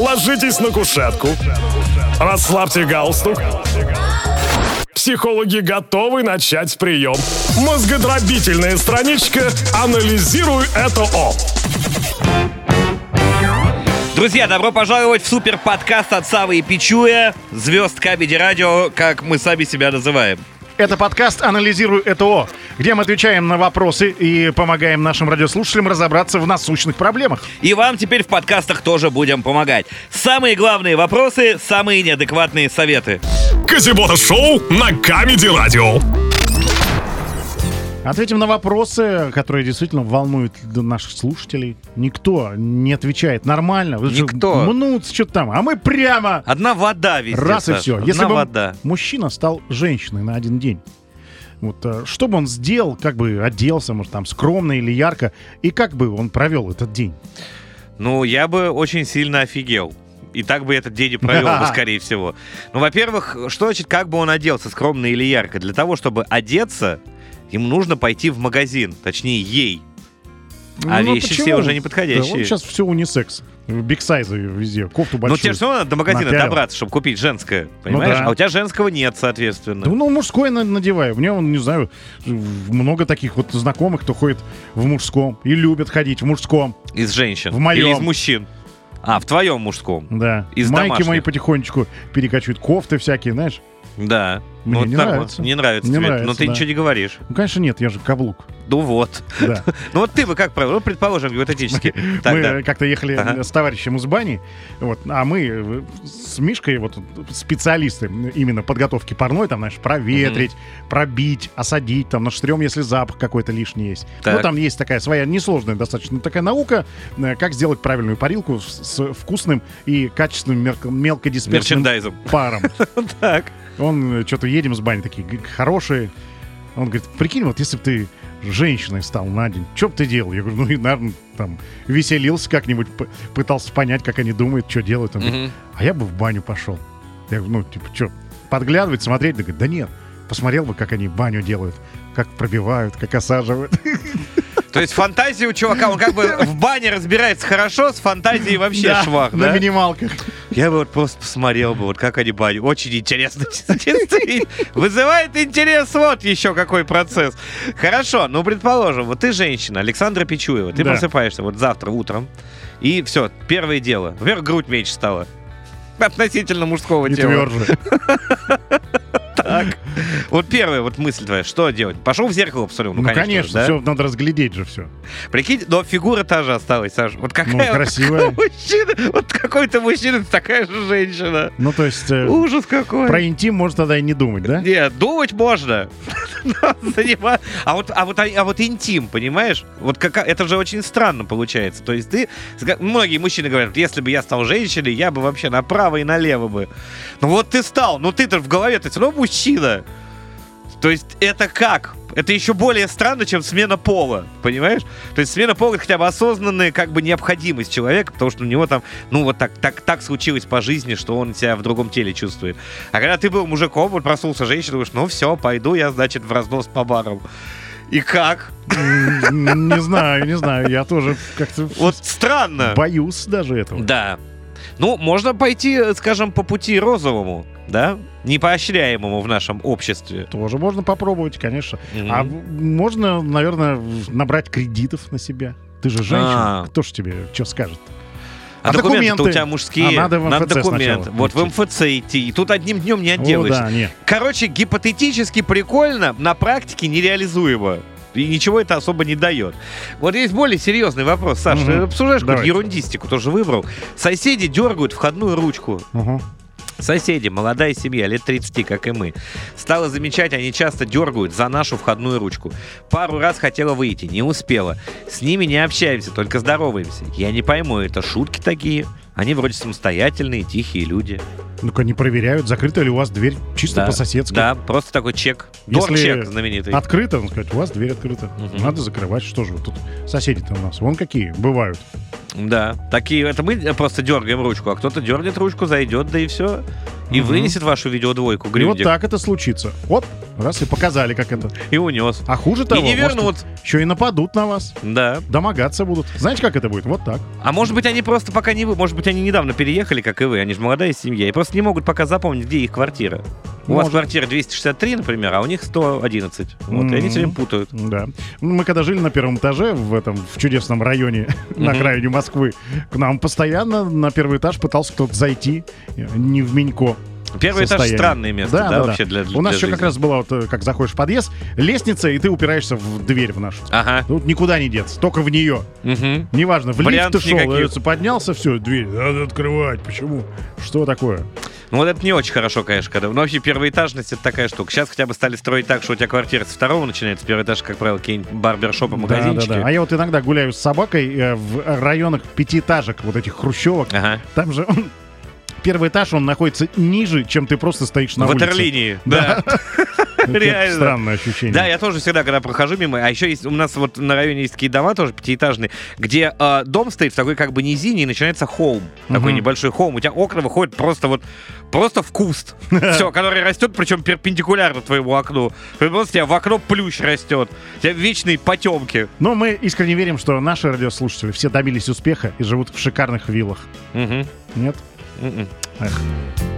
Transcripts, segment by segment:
Ложитесь на кушетку. Расслабьте галстук. Психологи готовы начать прием. Мозгодробительная страничка «Анализируй это О». Друзья, добро пожаловать в супер подкаст от Савы и Пичуя, звезд Кабеди Радио, как мы сами себя называем. Это подкаст «Анализируй ЭТО», где мы отвечаем на вопросы и помогаем нашим радиослушателям разобраться в насущных проблемах. И вам теперь в подкастах тоже будем помогать. Самые главные вопросы, самые неадекватные советы. Казибота шоу на Камеди Радио. Ответим на вопросы, которые действительно волнуют наших слушателей. Никто не отвечает нормально. Никто. Мнутся что-то там. А мы прямо Одна вода везде, раз и Саша, все. Одна Если бы вода. мужчина стал женщиной на один день, вот э, что бы он сделал, как бы оделся, может, там, скромно или ярко, и как бы он провел этот день? Ну, я бы очень сильно офигел. И так бы этот день и провел бы, скорее всего. Ну, во-первых, что значит, как бы он оделся, скромно или ярко? Для того, чтобы одеться, ему нужно пойти в магазин, точнее, ей. А Ну, вещи почему? все уже Да, неподходящие. вот сейчас все унисекс. Биг сайзы везде, кофту Ну, большую. тебе же все равно надо до магазина напялил. добраться, чтобы купить женское, понимаешь? да. А у тебя женского нет, соответственно. Да, ну, мужское на- надеваю. У меня, он, не знаю, много таких вот знакомых, кто ходит в мужском и любят ходить в мужском. Из женщин. В моем. Или из мужчин. А, в твоем мужском. Да. Из Майки домашних. мои потихонечку перекачивают, кофты всякие, знаешь. Да. Мне ну, не нравится. Не нравится Не тебе. нравится, Но ты да. ничего не говоришь. Ну, конечно, нет, я же каблук. Ну вот. Да. Ну вот ты бы как правило, ну, предположим, гипотетически. Мы как-то ехали Ага. с товарищем из бани, вот, а мы э, с Мишкой, вот специалисты именно подготовки парной, там, знаешь, проветрить, пробить, осадить, там, наштрем, если запах какой-то лишний есть. Так. Ну, там есть такая своя несложная достаточно такая наука, э, как сделать правильную парилку с, вкусным и качественным мелко- мелкодисперсным паром. Так. Он что-то едем с бани, такие хорошие. Он говорит, прикинь, вот если бы ты женщиной стал на день, что бы ты делал? Я говорю, ну, и, наверное, там, веселился как-нибудь, пытался понять, как они думают, что делают. Он говорит, а я бы в баню пошел. Я говорю, ну, типа, что, подглядывать, смотреть? Он говорит, да нет, посмотрел бы, как они баню делают, как пробивают, как осаживают. То есть фантазия у чувака, он как бы в бане разбирается хорошо, с фантазией вообще Да, швах, На да? минималках. Я бы вот просто посмотрел бы, вот как они баню. Очень интересно. Вызывает интерес вот еще какой процесс. Хорошо, ну, предположим, вот ты женщина, Александра Пичуева, ты Да. просыпаешься вот завтра утром, и все, первое дело. Во-первых, грудь меньше стала. Относительно мужского И тела. тверже. Вот первая вот мысль твоя, что делать? Пошел в зеркало посмотрел? Ну, конечно, да? все, надо разглядеть же все. Прикинь, но фигура та же осталась, Саша. Вот какая Ну, вот красивая. какой мужчина, вот какой-то мужчина, такая же женщина. Ну, то есть, э, Ужас какой. про интим можно тогда и не думать, да? Нет, думать можно. А вот, а вот, а вот интим, понимаешь? Вот кака- это же очень странно получается. То есть ты, многие мужчины говорят, если бы я стал женщиной, я бы вообще направо и налево бы. Ну вот ты стал, ну ты-то в голове, ты все равно мужчина. То есть это как? Это еще более странно, чем смена пола, понимаешь? То есть смена пола это хотя бы осознанная как бы необходимость человека, потому что у него там, ну вот так, так, так случилось по жизни, что он себя в другом теле чувствует. А когда ты был мужиком, вот проснулся женщиной, думаешь, ну все, пойду я, значит, в разнос по барам. И как? Не знаю, не знаю, я тоже как-то Вот странно. боюсь даже этого. Да. Ну, можно пойти, скажем, по пути розовому, да? Непоощряемому в нашем обществе. Тоже можно попробовать, конечно. Мгм. А можно, наверное, набрать кредитов на себя. Ты же женщина, А. кто ж тебе что скажет? А, А документы у тебя мужские. А надо в МФЦ документ. сначала Вот в. МФЦ идти. И тут одним днем не О, отделаешься. да, не. Короче, гипотетически прикольно, на практике нереализуемо. И ничего это особо не дает. Вот есть более серьезный вопрос, Саша. Мгм. Ты обсуждаешь какую-то ерундистику, тоже выбрал. Соседи дергают входную ручку. Ага. Соседи, молодая семья, лет 30, как и мы. Стала замечать, они часто дергают за нашу входную ручку. Пару раз хотела выйти, не успела. С ними не общаемся, только здороваемся. Я не пойму, это шутки такие? Они вроде самостоятельные, тихие люди. Ну-ка, не проверяют, закрыта ли у вас дверь чисто Да, по-соседски. Да, просто такой чек. Дор-чек знаменитый. Открыто, он сказать, у вас дверь открыта. Мгм. Надо закрывать. Что же вы тут? Соседи-то у нас. Вон какие бывают. Да, такие, это мы просто дергаем ручку, а кто-то дернет ручку, зайдет, да и все. И Мгм. вынесет вашу видеодвойку, И вот так это случится. Вот, Раз и показали, как это. И унес. А хуже того, И не может, вернут. еще и нападут на вас. Да. Домогаться будут. Знаете, как это будет? Вот так. А может быть, они просто пока не вы, может быть, они недавно переехали, как и вы, они же молодая семья, и просто не могут пока запомнить, где их квартира. У вас квартира 263, например, а у них 111. Вот, и они все время путают. Да. Мы когда жили на первом этаже в этом в чудесном районе на Мгм. окраине Москвы, к нам постоянно на первый этаж пытался кто-то зайти э, не в Минько. Первый этаж состояние. странное место, да, Да, да, да. вообще для, для У нас еще жизни. как раз было, вот, э, как заходишь в подъезд, лестница, и ты упираешься в дверь в нашу. Ага. Тут никуда не деться, только в нее. Мгм. Неважно, в лифт Вариантов ты шел, никаких. э, поднялся, все, дверь надо открывать. Почему? Что такое? Ну вот это не очень хорошо, конечно, когда... Ну вообще первоэтажность это такая штука. Сейчас хотя бы стали строить так, что у тебя квартира со второго начинается, первый этаж, как правило, какие-нибудь барбершопы, Да, магазинчики. да, да. А я вот иногда гуляю с собакой э, в районах пятиэтажек, вот этих хрущевок. Ага. Там же первый этаж, он находится ниже, чем ты просто стоишь на улице. ватерлинии, да. Реально. Странное ощущение. Да, я тоже всегда, когда прохожу мимо, а еще есть у нас вот на районе есть такие дома тоже пятиэтажные, где э, дом стоит в такой как бы низине и начинается холм, такой небольшой холм. У тебя окна выходят просто вот просто в куст, все, который растет, причем перпендикулярно твоему окну. Просто у тебя в окно плющ растет, у тебя вечные потемки. Но мы искренне верим, что наши радиослушатели все добились успеха и живут в шикарных виллах. Нет? Мгм.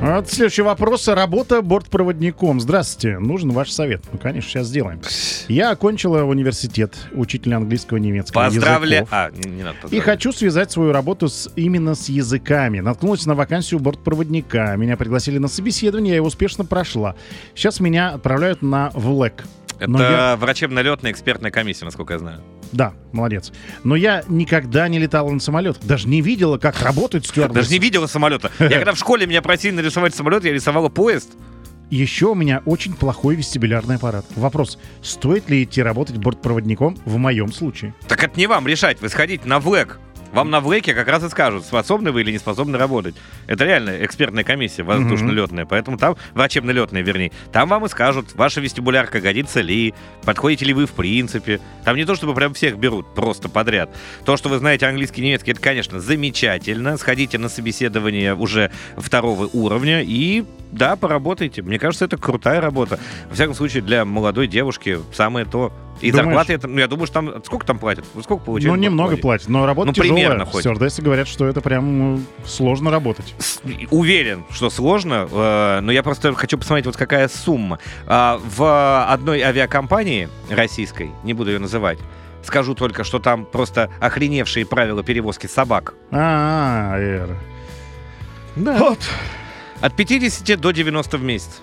Вот следующий вопрос. Работа бортпроводником. Здравствуйте. Нужен ваш совет. Ну, конечно, сейчас сделаем. Я окончила университет, учителя английского и немецкого Поздравляю. языков. А, не, не надо И хочу связать свою работу с, именно с языками. Наткнулась на вакансию бортпроводника. Меня пригласили на собеседование, я его успешно прошла. Сейчас меня отправляют на ВЛЭК. Это я- врачебно-летная экспертная комиссия, насколько я знаю. Да, молодец. Но я никогда не летала на самолетах. Даже не видела, как работает стюардесса. Даже не видела самолета. Я когда в школе меня просили нарисовать самолет, я рисовала поезд. Еще у меня очень плохой вестибулярный аппарат. Вопрос, стоит ли идти работать бортпроводником в моем случае? Так это не вам решать, вы сходите на ВЛЭК. Вам на ВЛЭКе как раз и скажут, способны вы или не способны работать. Это реально экспертная комиссия воздушно-летная, поэтому там, врачебно-летная, вернее, там вам и скажут, ваша вестибулярка годится ли, подходите ли вы в принципе. Там не то, чтобы прям всех берут просто подряд. То, что вы знаете английский немецкий, это, конечно, замечательно. Сходите на собеседование уже второго уровня и, да, поработайте. Мне кажется, это крутая работа. Во всяком случае, для молодой девушки самое то. И Думаешь? зарплаты, ну, я думаю, что там... Сколько там платят? Вы Сколько получаете? ну, немного платят? платят, но работа Ну, тяжелая. примерно хоть. Стюардессы говорят, что это прям ну, сложно работать. С- Уверен, что сложно, э, но я просто хочу посмотреть, вот какая сумма. А, В одной авиакомпании российской, не буду ее называть, скажу только, что там просто охреневшие правила перевозки собак. А, Эра. Да. Вот. От 50 до 90 в месяц.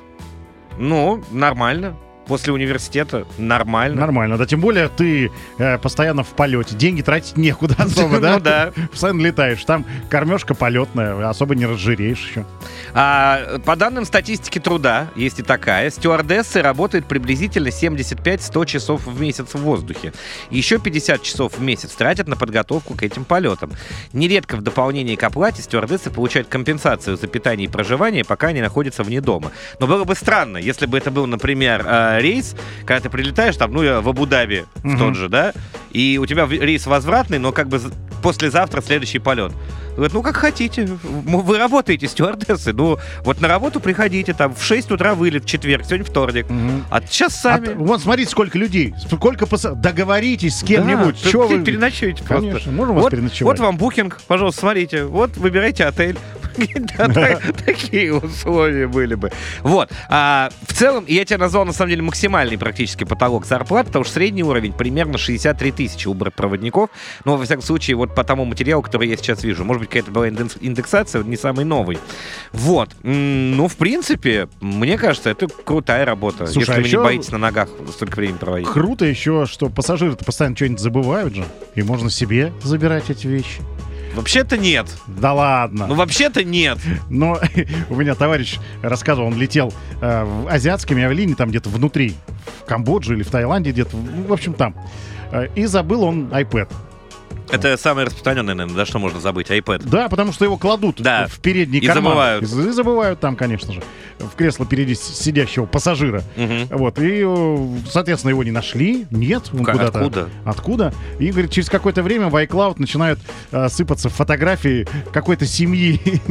Ну, нормально. После университета нормально. Нормально, да, тем более ты э, постоянно в полете, деньги тратить некуда особо, да? Ну да. Постоянно летаешь, там кормежка полетная, особо не разжиреешь еще. А, по данным статистики труда, есть и такая, стюардессы работают приблизительно 75-100 часов в месяц в воздухе. Еще 50 часов в месяц тратят на подготовку к этим полетам. Нередко в дополнение к оплате стюардессы получают компенсацию за питание и проживание, пока они находятся вне дома. Но было бы странно, если бы это был, например, э, рейс, когда ты прилетаешь там, ну, в Абу-Даби, в Мгм. тот же, да, и у тебя в- рейс возвратный, но как бы послезавтра следующий полет. Говорят, ну как хотите, вы работаете, стюардессы, ну вот на работу приходите, там в 6 утра вылет, в четверг, сегодня вторник. А сейчас А сами. т- вот смотрите, сколько людей, сколько паса- договоритесь с кем-нибудь. Да, пе- вы- переночуете просто. Конечно, можем вас вот, переночевать. вот вам букинг, пожалуйста, смотрите. Вот, выбирайте отель. Такие условия были бы. Вот. А, В целом, я тебе назвал, на самом деле, максимальный практически потолок зарплат, потому что средний уровень примерно 63 тысячи у проводников. Но, во всяком случае, вот по тому материалу, который я сейчас вижу. Может быть, какая-то была индекс- индексация, не самый новый. Вот. Ну, в принципе, мне кажется, это крутая работа. Слушай, если а вы не боитесь на ногах столько времени проводить. Круто еще, что пассажиры-то постоянно что-нибудь забывают же. И можно себе забирать эти вещи. Вообще-то нет. Да ладно. Ну, вообще-то нет. Но у меня товарищ рассказывал, он летел э, в азиатскими авиалинии, там где-то внутри, в Камбодже или в Таиланде где-то, в в общем там. Э, И забыл он iPad. Это самое распространенное, наверное, да, что можно забыть, iPad. Да, потому что его кладут Да. в передний И карман. забывают. И з- забывают там, конечно же, в кресло впереди сидящего пассажира. Мгм. Вот, и, э, соответственно, его не нашли. Нет, он куда-то... откуда? Откуда? И, говорит, через какое-то время в iCloud начинают э, сыпаться фотографии какой-то семьи.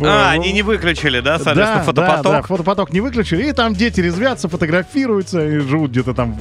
А, Э, они не выключили, да, соответственно, да, да, фотопоток? да, фотопоток не выключили, и там дети резвятся, фотографируются, и живут где-то там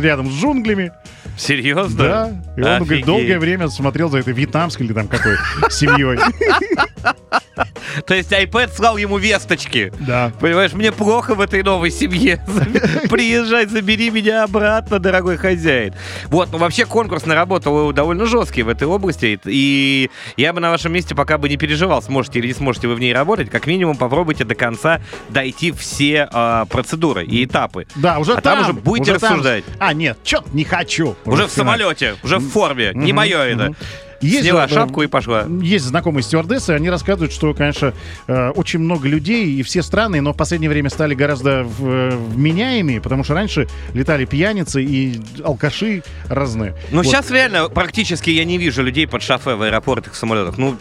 рядом с джунглями. Серьезно? Да. И он, говорит, долгое время смотрел за этой вьетнамской или там какой семьей. То есть iPad слал ему весточки. Да. Понимаешь, мне плохо в этой новой семье. Приезжай, забери меня обратно, дорогой хозяин. Вот, ну вообще конкурс на работу довольно жесткий в этой области. И я бы на вашем месте пока бы не переживал, сможете или не сможете вы в ней работать. Как минимум попробуйте до конца дойти все а, процедуры и этапы. Да, уже А там уже будете уже там- рассуждать. А, нет, чё не хочу. Уже в финал. самолете, уже в форме. Не Мгм, мое это. Есть Сняла же, шапку и пошла. Есть знакомые стюардессы, они рассказывают, что, конечно, э, очень много людей, и все страны, но в последнее время стали гораздо э, вменяемые, потому что раньше летали пьяницы и алкаши разные. Ну, Вот. сейчас реально практически я не вижу людей под шофе в аэропортах, в самолетах. Ну,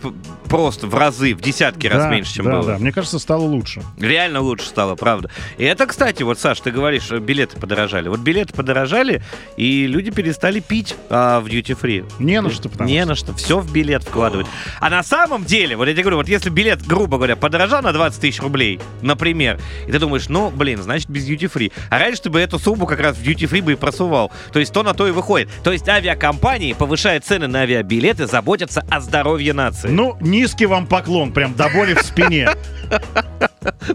просто в разы, в десятки раз Да, меньше, чем да, было. Да, мне кажется, стало лучше. Реально лучше стало, правда. И это, кстати, вот, Саш, ты говоришь, э, билеты подорожали. Вот билеты подорожали, и люди перестали пить а, в duty free. Не на что, потому Не что. на что. Все в билет вкладывать. А на самом деле, вот я тебе говорю, вот если билет, грубо говоря, подорожал на 20 тысяч рублей, например, и ты думаешь, ну, блин, значит, без duty free. А раньше ты бы эту сумму как раз в duty free бы и просувал. То есть то на то и выходит. То есть авиакомпании, повышая цены на авиабилеты, заботятся о здоровье нации. Ну, низкий вам поклон, прям до боли в спине.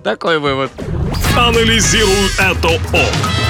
такой вывод. Анализируй это ок.